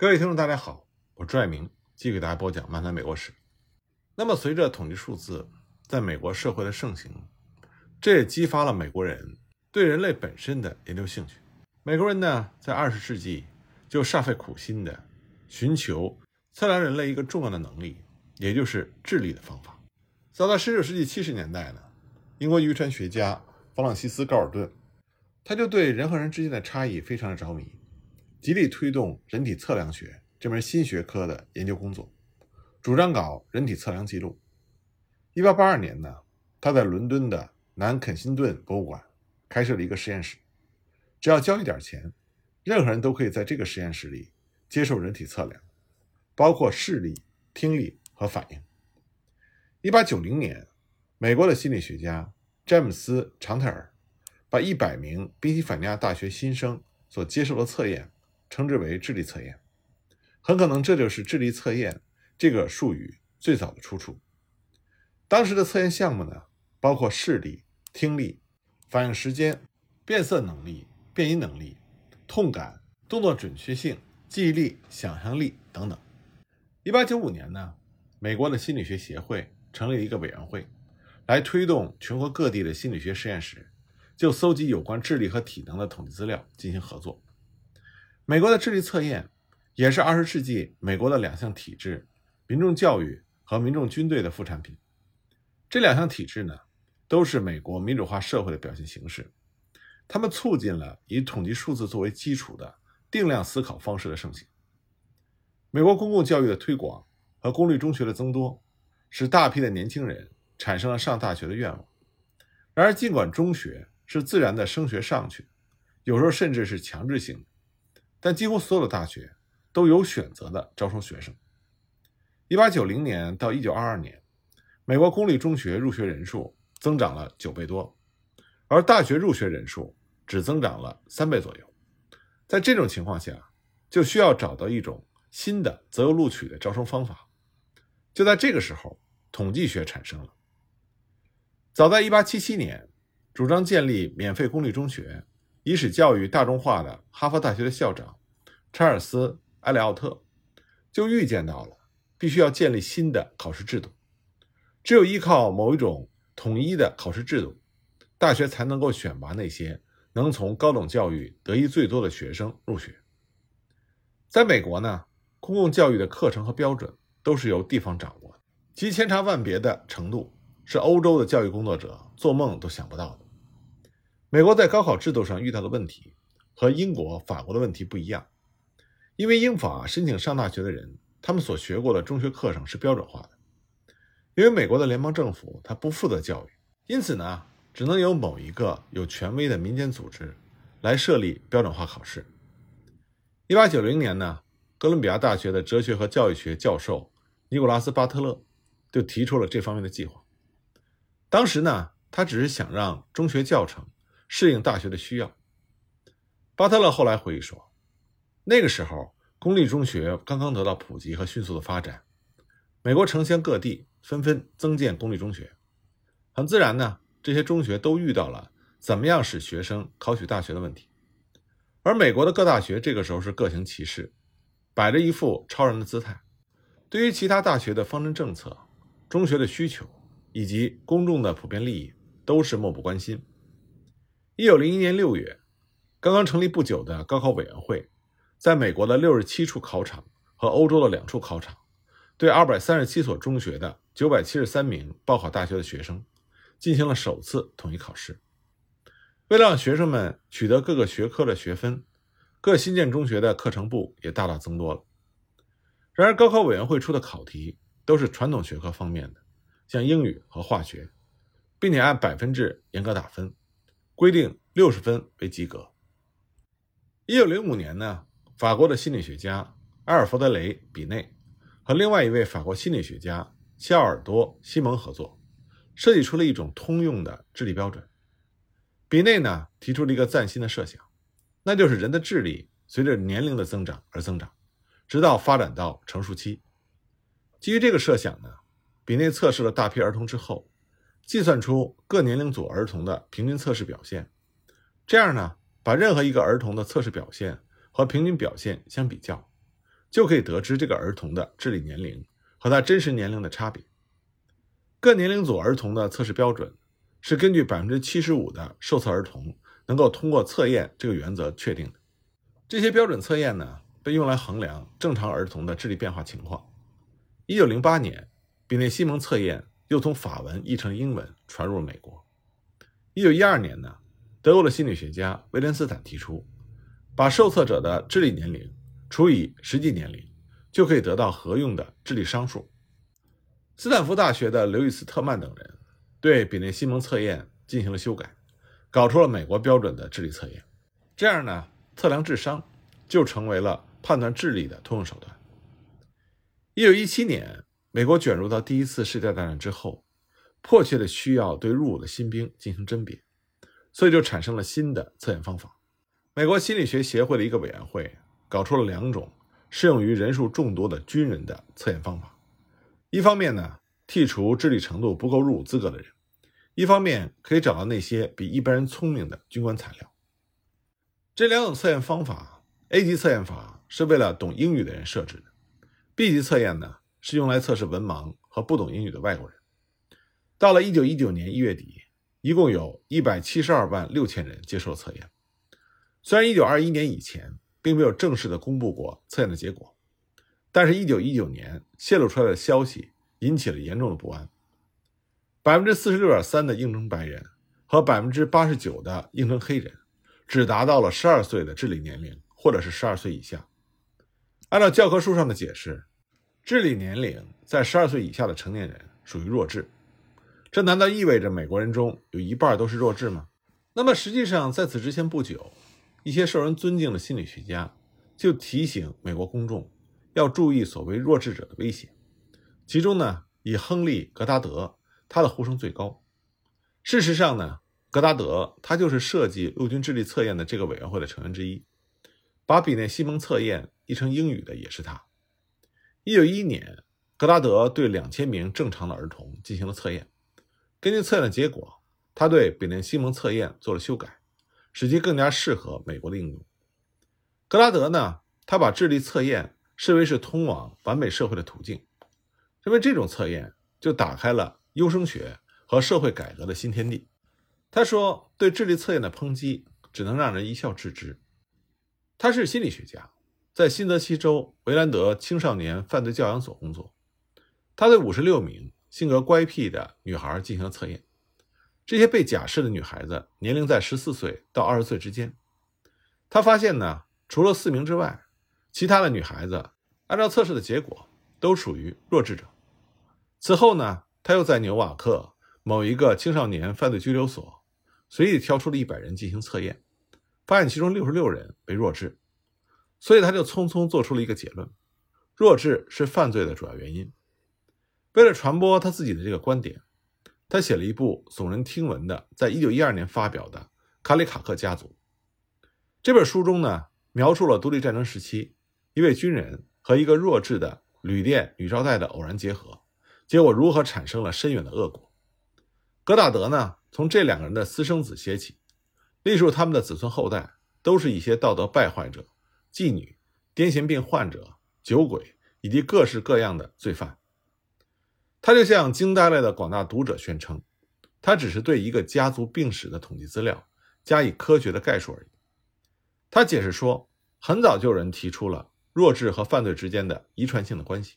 各位听众，大家好，我是朱爱明，继续给大家播讲《漫谈美国史》。那么，随着统计数字在美国社会的盛行，这也激发了美国人对人类本身的研究兴趣。美国人呢，在二十世纪就煞费苦心的寻求测量人类一个重要的能力，也就是智力的方法。早在十九世纪七十年代呢，英国遗传学家弗朗西斯·高尔顿，他就对人和人之间的差异非常的着迷。极力推动人体测量学这门新学科的研究工作，主张搞人体测量记录。一八八二年呢，他在伦敦的南肯辛顿博物馆开设了一个实验室，只要交一点钱，任何人都可以在这个实验室里接受人体测量，包括视力、听力和反应。一八九零年，美国的心理学家詹姆斯·长泰尔把一百名宾夕法尼亚大学新生所接受的测验。称之为智力测验，很可能这就是智力测验这个术语最早的出处。当时的测验项目呢，包括视力、听力、反应时间、变色能力、变音能力、痛感、动作准确性、记忆力、想象力等等。一八九五年呢，美国的心理学协会成立一个委员会，来推动全国各地的心理学实验室就搜集有关智力和体能的统计资料进行合作。美国的智力测验也是二十世纪美国的两项体制：民众教育和民众军队的副产品。这两项体制呢，都是美国民主化社会的表现形式。它们促进了以统计数字作为基础的定量思考方式的盛行。美国公共教育的推广和公立中学的增多，使大批的年轻人产生了上大学的愿望。然而，尽管中学是自然的升学上去，有时候甚至是强制性的。但几乎所有的大学都有选择的招收学生。一八九零年到一九二二年，美国公立中学入学人数增长了九倍多，而大学入学人数只增长了三倍左右。在这种情况下，就需要找到一种新的择优录取的招生方法。就在这个时候，统计学产生了。早在一八七七年，主张建立免费公立中学。以使教育大众化的哈佛大学的校长查尔斯·埃里奥特就预见到了，必须要建立新的考试制度。只有依靠某一种统一的考试制度，大学才能够选拔那些能从高等教育得益最多的学生入学。在美国呢，公共教育的课程和标准都是由地方掌握，其千差万别的程度是欧洲的教育工作者做梦都想不到的。美国在高考制度上遇到的问题和英国、法国的问题不一样，因为英法申请上大学的人，他们所学过的中学课程是标准化的。因为美国的联邦政府它不负责教育，因此呢，只能由某一个有权威的民间组织来设立标准化考试。一八九零年呢，哥伦比亚大学的哲学和教育学教授尼古拉斯·巴特勒就提出了这方面的计划。当时呢，他只是想让中学教程。适应大学的需要。巴特勒后来回忆说：“那个时候，公立中学刚刚得到普及和迅速的发展，美国城乡各地纷纷增建公立中学。很自然呢，这些中学都遇到了怎么样使学生考取大学的问题。而美国的各大学这个时候是各行其事，摆着一副超人的姿态，对于其他大学的方针政策、中学的需求以及公众的普遍利益，都是漠不关心。”一九零一年六月，刚刚成立不久的高考委员会，在美国的六十七处考场和欧洲的两处考场，对二百三十七所中学的九百七十三名报考大学的学生进行了首次统一考试。为了让学生们取得各个学科的学分，各新建中学的课程部也大大增多了。然而，高考委员会出的考题都是传统学科方面的，像英语和化学，并且按百分制严格打分。规定六十分为及格。一九零五年呢，法国的心理学家埃尔弗德雷·比内和另外一位法国心理学家肖尔多·西蒙合作，设计出了一种通用的智力标准。比内呢提出了一个崭新的设想，那就是人的智力随着年龄的增长而增长，直到发展到成熟期。基于这个设想呢，比内测试了大批儿童之后。计算出各年龄组儿童的平均测试表现，这样呢，把任何一个儿童的测试表现和平均表现相比较，就可以得知这个儿童的智力年龄和他真实年龄的差别。各年龄组儿童的测试标准是根据百分之七十五的受测儿童能够通过测验这个原则确定的。这些标准测验呢，被用来衡量正常儿童的智力变化情况。一九零八年，比内西蒙测验又从法文译成英文传入美国。一九一二年呢，德国的心理学家威廉斯坦提出，把受测者的智力年龄除以实际年龄，就可以得到合用的智力商数。斯坦福大学的刘易斯特曼等人对比内西蒙测验进行了修改，搞出了美国标准的智力测验。这样呢，测量智商就成为了判断智力的通用手段。一九一七年，美国卷入到第一次世界大战之后，迫切的需要对入伍的新兵进行甄别，所以就产生了新的测验方法。美国心理学协会的一个委员会搞出了两种适用于人数众多的军人的测验方法。一方面呢，剔除智力程度不够入伍资格的人；一方面可以找到那些比一般人聪明的军官材料。这两种测验方法，A 级测验法是为了懂英语的人设置的。B 级测验呢，是用来测试文盲和不懂英语的外国人。到了一九一九年一月底，一共有一百七十二万六千人接受了测验。虽然一九二一年以前并没有正式的公布过测验的结果，但是，一九一九年泄露出来的消息引起了严重的不安。百分之四十六点三的应征白人和百分之八十九的应征黑人，只达到了十二岁的智力年龄，或者是十二岁以下。按照教科书上的解释。智力年龄在十二岁以下的成年人属于弱智，这难道意味着美国人中有一半都是弱智吗？那么实际上，在此之前不久，一些受人尊敬的心理学家就提醒美国公众要注意所谓弱智者的威胁。其中呢，以亨利·格达德，他的呼声最高。事实上呢，格达德他就是设计陆军智力测验的这个委员会的成员之一，把比内西蒙测验译成英语的也是他。一九一一年，格拉德对两千名正常的儿童进行了测验。根据测验的结果，他对比内西蒙测验做了修改，使其更加适合美国的应用。格拉德呢，他把智力测验视为是通往完美社会的途径，认为这种测验就打开了优生学和社会改革的新天地。他说：“对智力测验的抨击只能让人一笑置之。”他是心理学家。在新泽西州维兰德青少年犯罪教养所工作，他对五十六名性格乖僻的女孩进行了测验。这些被假释的女孩子年龄在十四岁到二十岁之间。他发现呢，除了四名之外，其他的女孩子按照测试的结果都属于弱智者。此后呢，他又在纽瓦克某一个青少年犯罪拘留所随意挑出了一百人进行测验，发现其中六十六人为弱智。所以他就匆匆做出了一个结论：弱智是犯罪的主要原因。为了传播他自己的这个观点，他写了一部耸人听闻的，在一九一二年发表的《卡里卡克家族》这本书中呢，描述了独立战争时期一位军人和一个弱智的旅店女招待的偶然结合，结果如何产生了深远的恶果。格达德呢，从这两个人的私生子写起，历数他们的子孙后代都是一些道德败坏者。妓女、癫痫病患者、酒鬼以及各式各样的罪犯，他就向惊呆了的广大读者宣称，他只是对一个家族病史的统计资料加以科学的概述而已。他解释说，很早就有人提出了弱智和犯罪之间的遗传性的关系，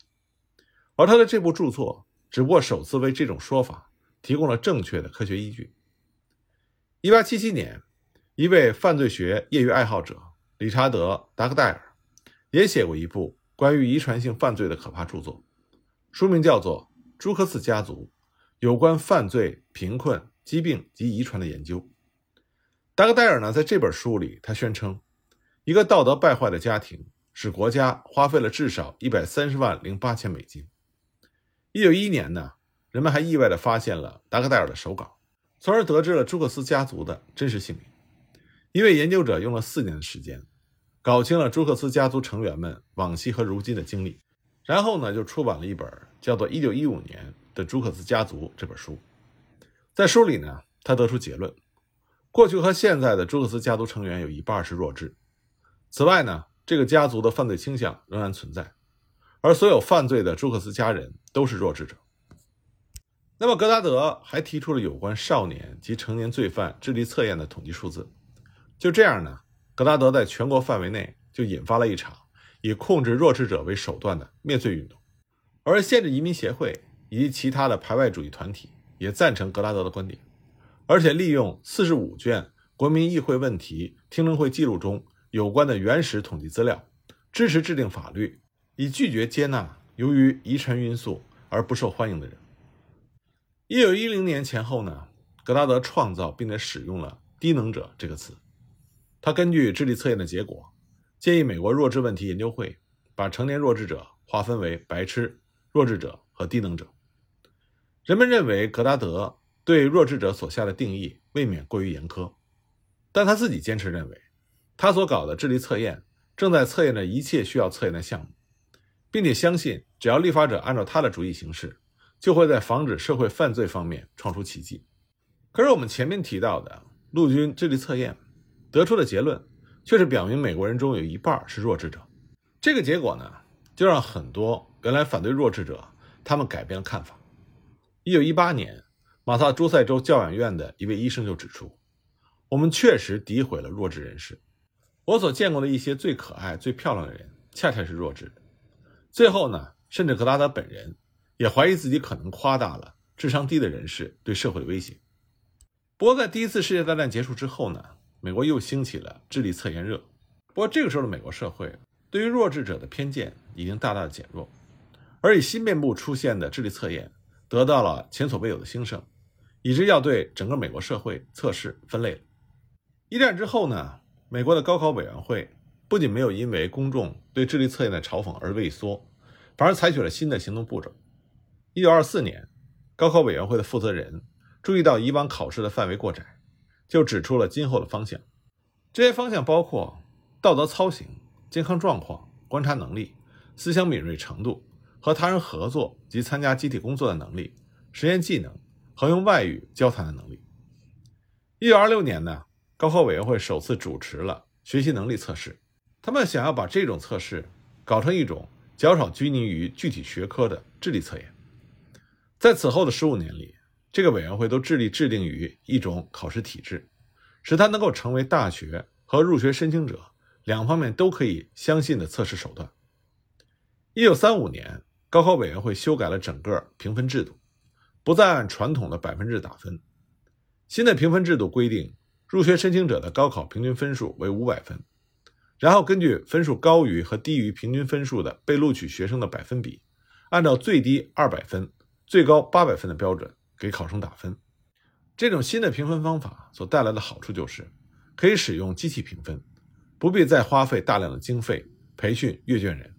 而他的这部著作只不过首次为这种说法提供了正确的科学依据。1877年，一位犯罪学业余爱好者。理查德·达克戴尔也写过一部关于遗传性犯罪的可怕著作，书名叫做《朱克斯家族：有关犯罪、贫困、疾病及遗传的研究》。达克戴尔呢，在这本书里，他宣称，一个道德败坏的家庭使国家花费了至少一百三十万零八千美金。一九一一年呢，人们还意外地发现了达克戴尔的手稿，从而得知了朱克斯家族的真实姓名。一位研究者用了四年的时间。搞清了朱克斯家族成员们往昔和如今的经历，然后呢，就出版了一本叫做《一九一五年的朱克斯家族》这本书。在书里呢，他得出结论：过去和现在的朱克斯家族成员有一半是弱智。此外呢，这个家族的犯罪倾向仍然存在，而所有犯罪的朱克斯家人都是弱智者。那么，格达德还提出了有关少年及成年罪犯智力测验的统计数字。就这样呢，格达德在全国范围内就引发了一场以控制弱智者为手段的灭罪运动。而限制移民协会以及其他的排外主义团体也赞成格拉德的观点，而且利用四十五卷国民议会问题听证会记录中有关的原始统计资料，支持制定法律，以拒绝接纳由于遗传因素而不受欢迎的人。一九一零年前后呢，格拉德创造并且使用了“低能者”这个词。他根据智力测验的结果，建议美国弱智问题研究会把成年弱智者划分为白痴。弱智者和低能者，人们认为格达德对弱智者所下的定义未免过于严苛，但他自己坚持认为，他所搞的智力测验正在测验着一切需要测验的项目，并且相信只要立法者按照他的主意行事，就会在防止社会犯罪方面创出奇迹。可是我们前面提到的陆军智力测验得出的结论，却是表明美国人中有一半是弱智者。这个结果呢，就让很多。原来反对弱智者，他们改变了看法。一九一八年，马萨诸塞州教养院的一位医生就指出：“我们确实诋毁了弱智人士。我所见过的一些最可爱、最漂亮的人，恰恰是弱智。”最后呢，甚至格拉德本人也怀疑自己可能夸大了智商低的人士对社会的威胁。不过，在第一次世界大战结束之后呢，美国又兴起了智力测验热。不过，这个时候的美国社会对于弱智者的偏见已经大大的减弱。而以新面部出现的智力测验得到了前所未有的兴盛，以致要对整个美国社会测试分类。一战之后呢，美国的高考委员会不仅没有因为公众对智力测验的嘲讽而畏缩，反而采取了新的行动步骤。一九二四年，高考委员会的负责人注意到以往考试的范围过窄，就指出了今后的方向。这些方向包括道德操行、健康状况、观察能力、思想敏锐程度。和他人合作及参加集体工作的能力、实验技能和用外语交谈的能力。一九二六年呢，高考委员会首次主持了学习能力测试。他们想要把这种测试搞成一种较少拘泥于具体学科的智力测验。在此后的十五年里，这个委员会都致力制定于一种考试体制，使它能够成为大学和入学申请者两方面都可以相信的测试手段。一九三五年。高考委员会修改了整个评分制度，不再按传统的百分制打分。新的评分制度规定，入学申请者的高考平均分数为五百分，然后根据分数高于和低于平均分数的被录取学生的百分比，按照最低二百分、最高八百分的标准给考生打分。这种新的评分方法所带来的好处就是，可以使用机器评分，不必再花费大量的经费培训阅卷人。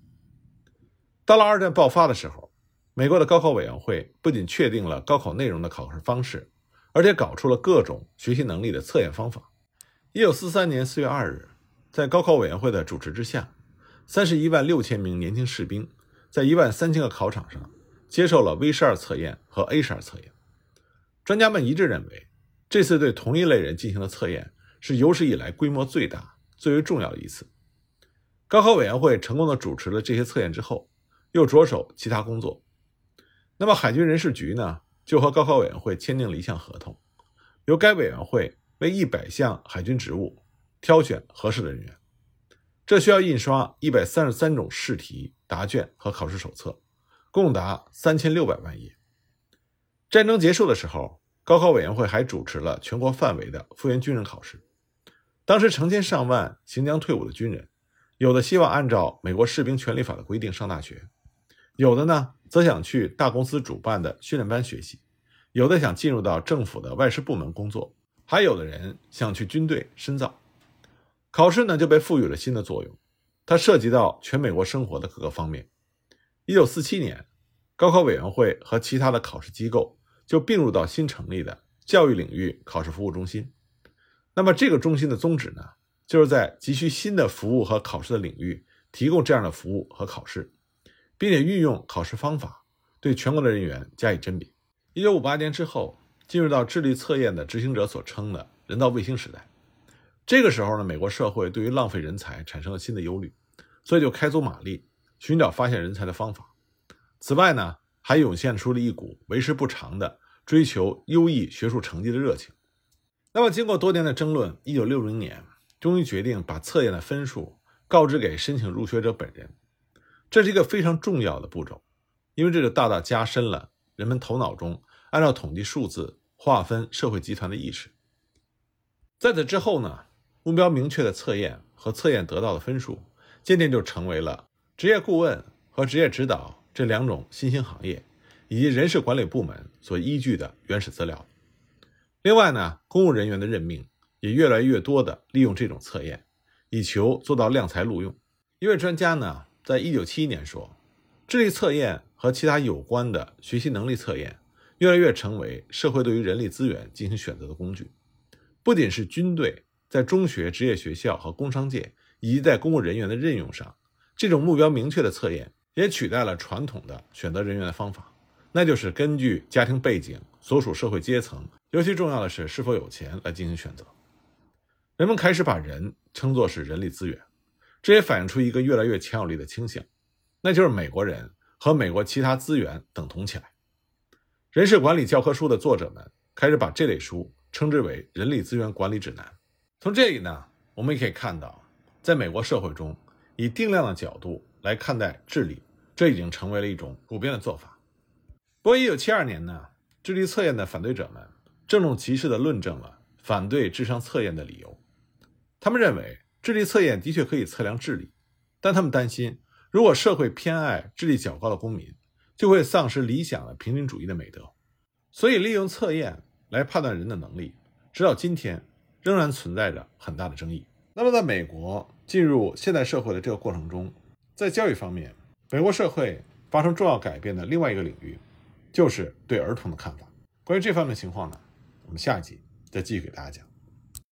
到了二战爆发的时候，美国的高考委员会不仅确定了高考内容的考试方式，而且搞出了各种学习能力的测验方法。一九四三年四月二日，在高考委员会的主持之下，三十一万六千名年轻士兵在一万三千个考场上接受了 V 十二测验和 A 十二测验。专家们一致认为，这次对同一类人进行的测验是有史以来规模最大、最为重要的一次。高考委员会成功的主持了这些测验之后。又着手其他工作，那么海军人事局呢，就和高考委员会签订了一项合同，由该委员会为一百项海军职务挑选合适的人员，这需要印刷一百三十三种试题答卷和考试手册，共达三千六百万页。战争结束的时候，高考委员会还主持了全国范围的复员军人考试，当时成千上万行将退伍的军人，有的希望按照美国士兵权利法的规定上大学。有的呢，则想去大公司主办的训练班学习；有的想进入到政府的外事部门工作；还有的人想去军队深造。考试呢，就被赋予了新的作用，它涉及到全美国生活的各个方面。一九四七年，高考委员会和其他的考试机构就并入到新成立的教育领域考试服务中心。那么，这个中心的宗旨呢，就是在急需新的服务和考试的领域提供这样的服务和考试。并且运用考试方法对全国的人员加以甄别。一九五八年之后，进入到智力测验的执行者所称的人造卫星时代。这个时候呢，美国社会对于浪费人才产生了新的忧虑，所以就开足马力寻找发现人才的方法。此外呢，还涌现出了一股为时不长的追求优异学术成绩的热情。那么，经过多年的争论，一九六零年终于决定把测验的分数告知给申请入学者本人。这是一个非常重要的步骤，因为这就大大加深了人们头脑中按照统计数字划分社会集团的意识。在此之后呢，目标明确的测验和测验得到的分数，渐渐就成为了职业顾问和职业指导这两种新兴行业以及人事管理部门所依据的原始资料。另外呢，公务人员的任命也越来越多的利用这种测验，以求做到量才录用。一位专家呢，在一九七一年说，智力测验和其他有关的学习能力测验，越来越成为社会对于人力资源进行选择的工具。不仅是军队，在中学、职业学校和工商界，以及在公务人员的任用上，这种目标明确的测验也取代了传统的选择人员的方法，那就是根据家庭背景、所属社会阶层，尤其重要的是是否有钱来进行选择。人们开始把人称作是人力资源，这也反映出一个越来越强有力的倾向，那就是美国人和美国其他资源等同起来。人事管理教科书的作者们开始把这类书。称之为人力资源管理指南。从这里呢，我们也可以看到，在美国社会中，以定量的角度来看待智力，这已经成为了一种普遍的做法。不过，一九七二年呢，智力测验的反对者们郑重其事地论证了反对智商测验的理由。他们认为，智力测验的确可以测量智力，但他们担心，如果社会偏爱智力较高的公民，就会丧失理想的平均主义的美德。所以，利用测验。来判断人的能力，直到今天仍然存在着很大的争议。那么，在美国进入现代社会的这个过程中，在教育方面，美国社会发生重要改变的另外一个领域，就是对儿童的看法。关于这方面情况呢，我们下一集再继续给大家讲。